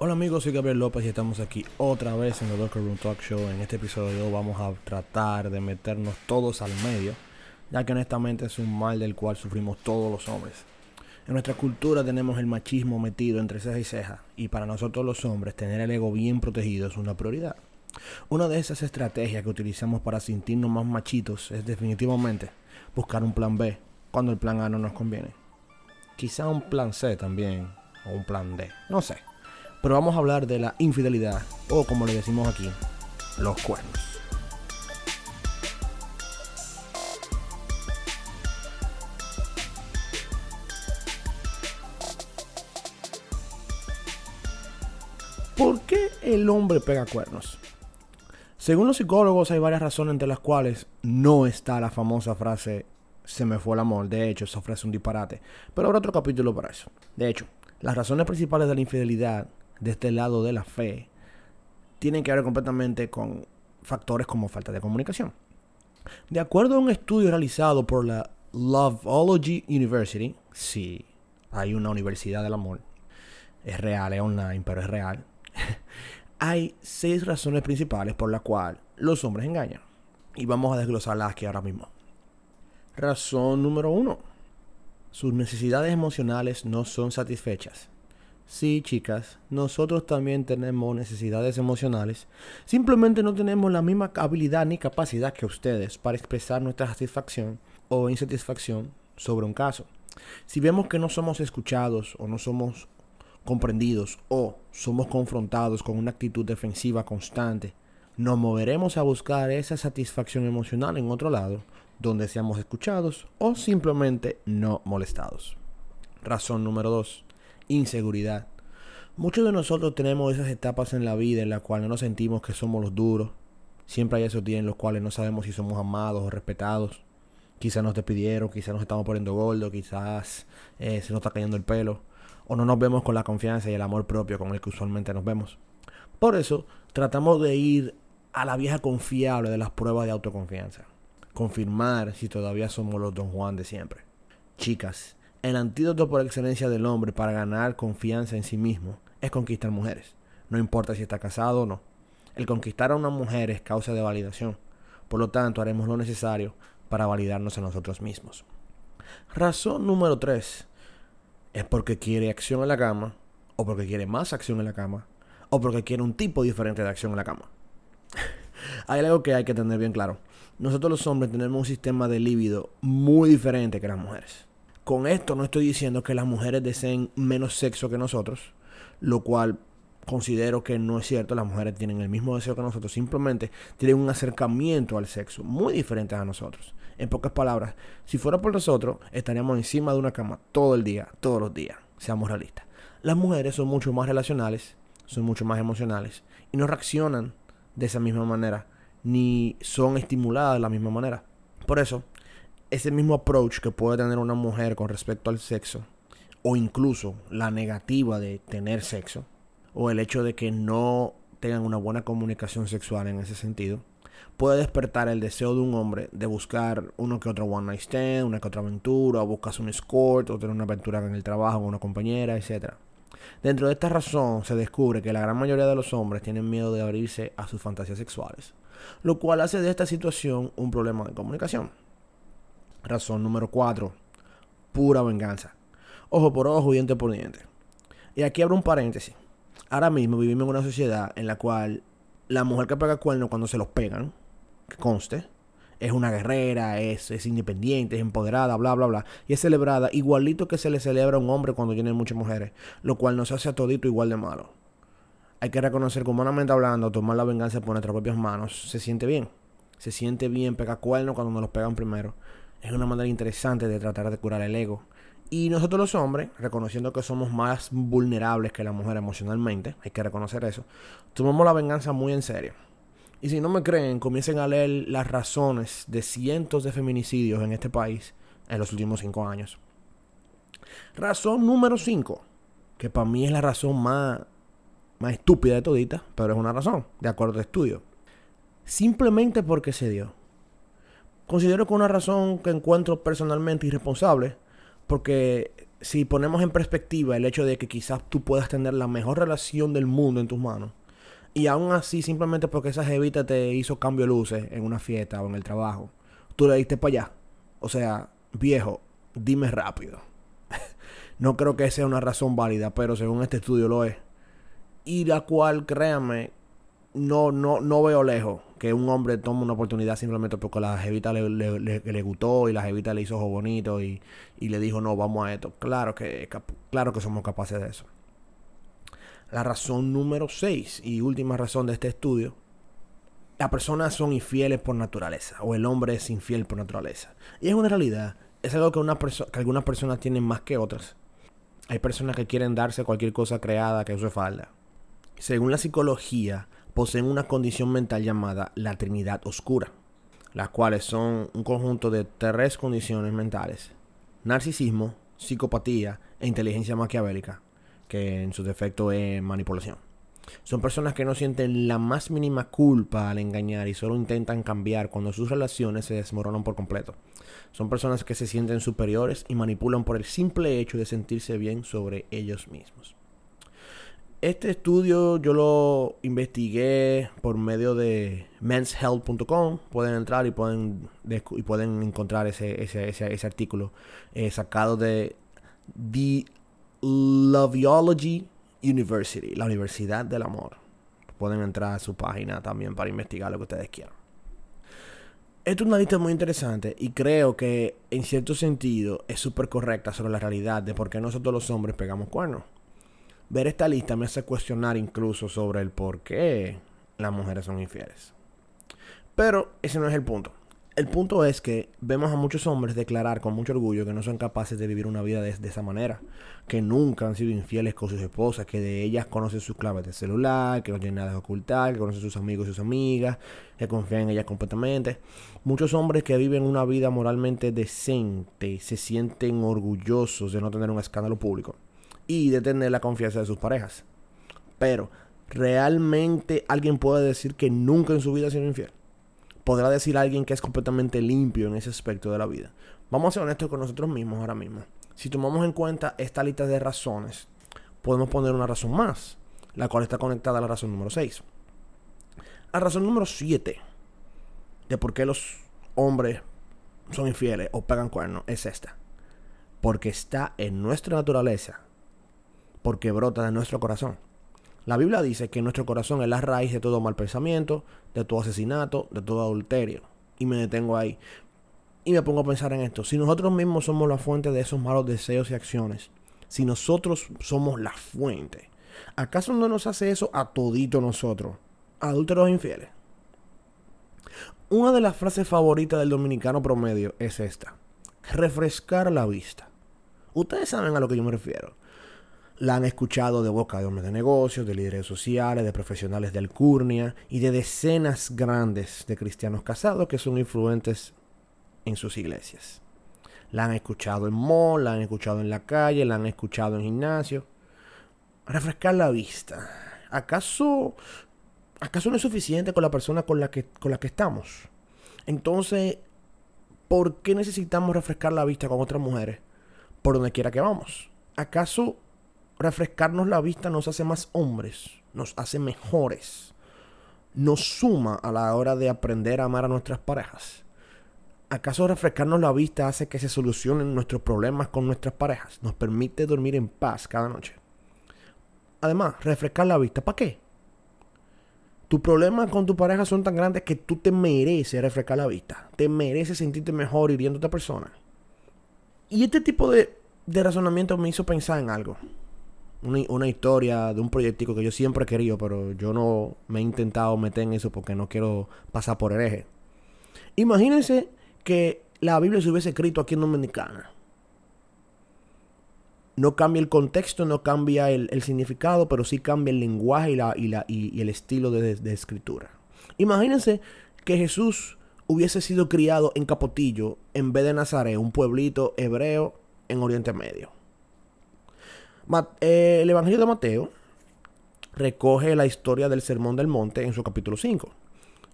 Hola amigos, soy Gabriel López y estamos aquí otra vez en el Locker Room Talk Show. En este episodio vamos a tratar de meternos todos al medio, ya que honestamente es un mal del cual sufrimos todos los hombres. En nuestra cultura tenemos el machismo metido entre ceja y ceja, y para nosotros los hombres tener el ego bien protegido es una prioridad. Una de esas estrategias que utilizamos para sentirnos más machitos es definitivamente buscar un plan B cuando el plan A no nos conviene. Quizá un plan C también, o un plan D, no sé. Pero vamos a hablar de la infidelidad, o como le decimos aquí, los cuernos. ¿Por qué el hombre pega cuernos? Según los psicólogos hay varias razones entre las cuales no está la famosa frase se me fue el amor. De hecho, se ofrece un disparate. Pero habrá otro capítulo para eso. De hecho, las razones principales de la infidelidad de este lado de la fe tienen que ver completamente con factores como falta de comunicación. De acuerdo a un estudio realizado por la Loveology University, sí, hay una universidad del amor, es real, es online, pero es real. hay seis razones principales por las cuales los hombres engañan. Y vamos a desglosarlas aquí ahora mismo. Razón número uno. Sus necesidades emocionales no son satisfechas. Sí, chicas, nosotros también tenemos necesidades emocionales. Simplemente no tenemos la misma habilidad ni capacidad que ustedes para expresar nuestra satisfacción o insatisfacción sobre un caso. Si vemos que no somos escuchados o no somos comprendidos o somos confrontados con una actitud defensiva constante, nos moveremos a buscar esa satisfacción emocional en otro lado, donde seamos escuchados o simplemente no molestados. Razón número 2 inseguridad. Muchos de nosotros tenemos esas etapas en la vida en las cuales no nos sentimos que somos los duros. Siempre hay esos días en los cuales no sabemos si somos amados o respetados. Quizás nos despidieron, quizás nos estamos poniendo gordos, quizás eh, se nos está cayendo el pelo. O no nos vemos con la confianza y el amor propio con el que usualmente nos vemos. Por eso tratamos de ir a la vieja confiable de las pruebas de autoconfianza. Confirmar si todavía somos los Don Juan de siempre. Chicas, el antídoto por excelencia del hombre para ganar confianza en sí mismo es conquistar mujeres, no importa si está casado o no. El conquistar a una mujer es causa de validación, por lo tanto haremos lo necesario para validarnos a nosotros mismos. Razón número 3 es porque quiere acción en la cama, o porque quiere más acción en la cama, o porque quiere un tipo diferente de acción en la cama. hay algo que hay que tener bien claro. Nosotros los hombres tenemos un sistema de líbido muy diferente que las mujeres. Con esto no estoy diciendo que las mujeres deseen menos sexo que nosotros, lo cual considero que no es cierto. Las mujeres tienen el mismo deseo que nosotros, simplemente tienen un acercamiento al sexo muy diferente a nosotros. En pocas palabras, si fuera por nosotros, estaríamos encima de una cama todo el día, todos los días, seamos realistas. Las mujeres son mucho más relacionales, son mucho más emocionales y no reaccionan de esa misma manera, ni son estimuladas de la misma manera. Por eso, ese mismo approach que puede tener una mujer con respecto al sexo, o incluso la negativa de tener sexo, o el hecho de que no tengan una buena comunicación sexual en ese sentido, puede despertar el deseo de un hombre de buscar uno que otro one night stand, una que otra aventura, o buscarse un escort, o tener una aventura en el trabajo con una compañera, etc. Dentro de esta razón se descubre que la gran mayoría de los hombres tienen miedo de abrirse a sus fantasías sexuales, lo cual hace de esta situación un problema de comunicación. Razón número 4. Pura venganza. Ojo por ojo, diente por diente. Y aquí abro un paréntesis. Ahora mismo vivimos en una sociedad en la cual la mujer que pega cuernos cuando se los pegan, que conste, es una guerrera, es, es, independiente, es empoderada, bla, bla, bla. Y es celebrada igualito que se le celebra a un hombre cuando tiene muchas mujeres. Lo cual nos hace a todito igual de malo. Hay que reconocer que humanamente hablando, tomar la venganza por nuestras propias manos se siente bien. Se siente bien pegar cuernos cuando nos los pegan primero es una manera interesante de tratar de curar el ego. Y nosotros los hombres, reconociendo que somos más vulnerables que la mujer emocionalmente, hay que reconocer eso, tomamos la venganza muy en serio. Y si no me creen, comiencen a leer las razones de cientos de feminicidios en este país en los últimos cinco años. Razón número 5, que para mí es la razón más, más estúpida de todita, pero es una razón, de acuerdo a estudio. Simplemente porque se dio. Considero que una razón que encuentro personalmente irresponsable, porque si ponemos en perspectiva el hecho de que quizás tú puedas tener la mejor relación del mundo en tus manos, y aún así, simplemente porque esa jevita te hizo cambio de luces en una fiesta o en el trabajo, tú le diste para allá. O sea, viejo, dime rápido. no creo que sea una razón válida, pero según este estudio lo es. Y la cual, créanme, no, no, no veo lejos que un hombre tome una oportunidad simplemente porque la jevita le, le, gustó y la jevita le hizo ojo bonito y, y, le dijo no, vamos a esto. Claro que, claro que somos capaces de eso. La razón número 6 y última razón de este estudio. Las personas son infieles por naturaleza o el hombre es infiel por naturaleza. Y es una realidad. Es algo que, una que algunas personas tienen más que otras. Hay personas que quieren darse cualquier cosa creada que use falda. Según la psicología, poseen una condición mental llamada la Trinidad Oscura, las cuales son un conjunto de tres condiciones mentales. Narcisismo, psicopatía e inteligencia maquiavélica, que en su defecto es manipulación. Son personas que no sienten la más mínima culpa al engañar y solo intentan cambiar cuando sus relaciones se desmoronan por completo. Son personas que se sienten superiores y manipulan por el simple hecho de sentirse bien sobre ellos mismos. Este estudio yo lo investigué por medio de menshealth.com. Pueden entrar y pueden, y pueden encontrar ese, ese, ese, artículo eh, sacado de The Loveology University, la Universidad del Amor. Pueden entrar a su página también para investigar lo que ustedes quieran. Es una lista muy interesante y creo que en cierto sentido es súper correcta sobre la realidad de por qué nosotros los hombres pegamos cuernos ver esta lista me hace cuestionar incluso sobre el por qué las mujeres son infieles. Pero ese no es el punto. El punto es que vemos a muchos hombres declarar con mucho orgullo que no son capaces de vivir una vida de, esa manera, que nunca han sido infieles con sus esposas, que de ellas conocen sus claves de celular, que no tienen nada que ocultar, que conocen sus amigos y sus amigas, que confían en ellas completamente. Muchos hombres que viven una vida moralmente decente se sienten orgullosos de no tener un escándalo público y de tener la confianza de sus parejas. Pero, ¿realmente alguien puede decir que nunca en su vida ha sido infiel? Podrá decir alguien que es completamente limpio en ese aspecto de la vida. Vamos a ser honestos con nosotros mismos ahora mismo. Si tomamos en cuenta esta lista de razones, podemos poner una razón más, la cual está conectada a la razón número 6. La razón número 7 de por qué los hombres son infieles o pegan cuernos es esta. Porque está en nuestra naturaleza porque brota de nuestro corazón. La Biblia dice que nuestro corazón es la raíz de todo mal pensamiento, de todo asesinato, de todo adulterio. Y me detengo ahí. Y me pongo a pensar en esto. Si nosotros mismos somos la fuente de esos malos deseos y acciones, si nosotros somos la fuente, ¿acaso no nos hace eso a todito nosotros, adúlteros e infieles? Una de las frases favoritas del dominicano promedio es esta. Refrescar la vista. Ustedes saben a lo que yo me refiero. La han escuchado de boca de hombres de negocios, de líderes sociales, de profesionales de alcurnia y de decenas grandes de cristianos casados que son influentes en sus iglesias. La han escuchado en mall, la han escuchado en la calle, la han escuchado en gimnasio. Refrescar la vista. ¿Acaso, acaso no es suficiente con la persona con la que, con la que estamos? Entonces, ¿por qué necesitamos refrescar la vista con otras mujeres por donde quiera que vamos? ¿Acaso refrescarnos la vista nos hace más hombres, nos hace mejores, nos suma a la hora de aprender a amar a nuestras parejas. ¿Acaso refrescarnos la vista hace que se solucionen nuestros problemas con nuestras parejas? Nos permite dormir en paz cada noche. Además, refrescar la vista, ¿para qué? Tus problemas con tu pareja son tan grandes que tú te mereces refrescar la vista. Te mereces sentirte mejor hiriendo a otra persona. Y este tipo de, de razonamiento me hizo pensar en algo una, historia de un proyectico que yo siempre he querido, pero yo no me he intentado meter en eso porque no quiero pasar por hereje. Imagínense que la Biblia se hubiese escrito aquí en Dominicana. No cambia el contexto, no cambia el, significado, pero sí cambia el lenguaje y, la, y, la, y, el estilo de, de escritura. Imagínense que Jesús hubiese sido criado en Capotillo en vez de Nazaret, un pueblito hebreo en Oriente Medio. Eh, el Evangelio de Mateo recoge la historia del Sermón del Monte en su capítulo 5.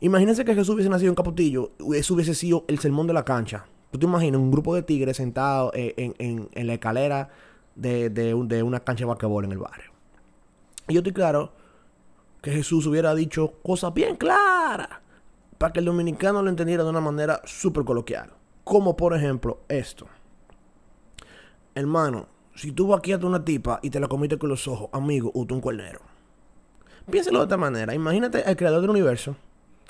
Imagínense que Jesús hubiese nacido en Capotillo, eso hubiese sido el Sermón de la Cancha. Tú te imaginas un grupo de tigres sentados eh, en, la escalera de, de, de una cancha de basquetbol en el barrio. Y yo estoy claro que Jesús hubiera dicho cosas bien claras para que el dominicano lo entendiera de una manera súper coloquial. Como por ejemplo esto. Hermano, si tú vaqueaste una tipa y te la comiste con los ojos, amigo, usted un cuernero. Piénselo de esta manera. Imagínate al creador del universo,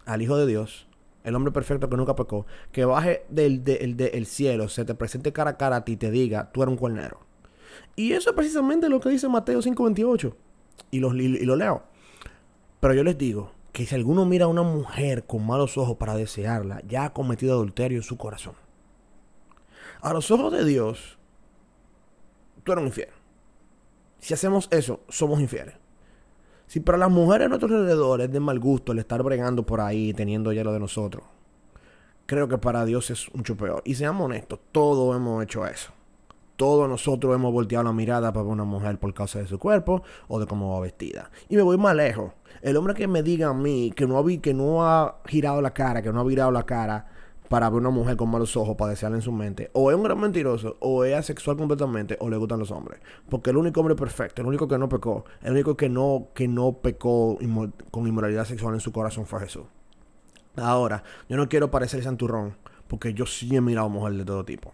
al Hijo de Dios, el hombre perfecto que nunca pecó, que baje del, del cielo, se te presente cara a cara a ti y te diga, tú eres un cuernero. Y eso es precisamente lo que dice Mateo 5.28. Y lo, y lo leo. Pero yo les digo que si alguno mira a una mujer con malos ojos para desearla, ya ha cometido adulterio en su corazón. A los ojos de Dios, tú eres un infiel. Si hacemos eso, somos infieles. Si para las mujeres a nuestro alrededor es de mal gusto el estar bregando por ahí, teniendo hielo de nosotros, creo que para Dios es mucho peor. Y seamos honestos, todos hemos hecho eso todos nosotros hemos volteado la mirada para una mujer por causa de su cuerpo o de cómo va vestida. Y me voy más lejos. El hombre que me diga a mí que no ha, que no ha girado la cara, que no ha virado la cara para ver una mujer con malos ojos, para desearla en su mente, o es un gran mentiroso, o es asexual completamente, o le gustan los hombres. Porque el único hombre perfecto, el único que no pecó, el único que no, que no pecó con inmoralidad sexual en su corazón fue Jesús. Ahora, yo no quiero parecer santurrón, porque yo sí he mirado mujeres de todo tipo.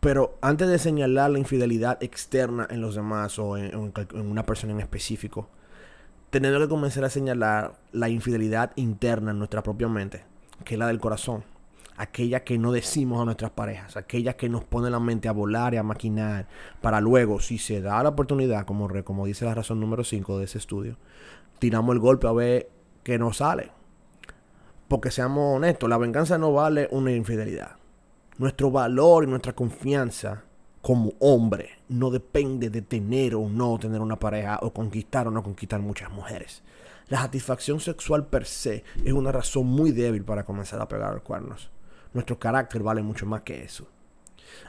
Pero antes de señalar la infidelidad externa en los demás o en, una persona en específico, tenemos que comenzar a señalar la infidelidad interna en nuestra propia mente, que es la del corazón. Aquella que no decimos a nuestras parejas, aquella que nos pone la mente a volar y a maquinar, para luego, si se da la oportunidad, como, como dice la razón número 5 de ese estudio, tiramos el golpe a ver qué nos sale. Porque seamos honestos, la venganza no vale una infidelidad. Nuestro valor y nuestra confianza como hombre no depende de tener o no tener una pareja o conquistar o no conquistar muchas mujeres. La satisfacción sexual per se es una razón muy débil para comenzar a pegar los cuernos. Nuestro carácter vale mucho más que eso.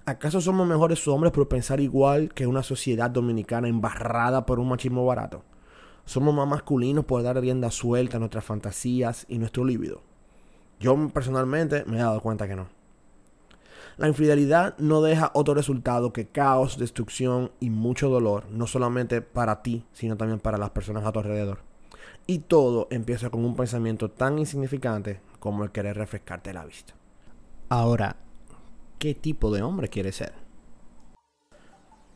¿Acaso somos mejores hombres por pensar igual que una sociedad dominicana embarrada por un machismo barato? ¿Somos más masculinos por dar rienda suelta a nuestras fantasías y nuestro líbido? Yo personalmente me he dado cuenta que no. La infidelidad no deja otro resultado que caos, destrucción y mucho dolor, no solamente para ti, sino también para las personas a tu alrededor. Y todo empieza con un pensamiento tan insignificante como el querer refrescarte la vista. Ahora, ¿qué tipo de hombre quieres ser?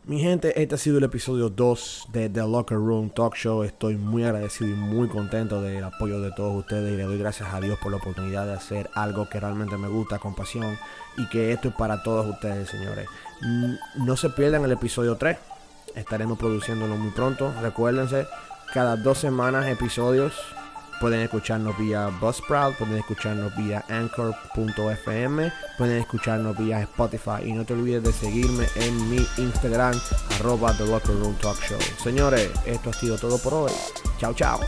Mi gente, este ha sido el episodio 2 de The Locker Room Talk Show. Estoy muy agradecido y muy contento del apoyo de todos ustedes y le doy gracias a Dios por la oportunidad de hacer algo que realmente me gusta con pasión y que esto es para todos ustedes, señores. No se pierdan el episodio 3. Estaremos produciéndolo muy pronto. Recuérdense, cada dos semanas episodios Pueden escucharnos vía Buzzsprout, pueden escucharnos vía Anchor.fm, pueden escucharnos vía Spotify. Y no te olvides de seguirme en mi Instagram, arroba The Locker Room Talk Show. Señores, esto ha sido todo por hoy. Chao, chao.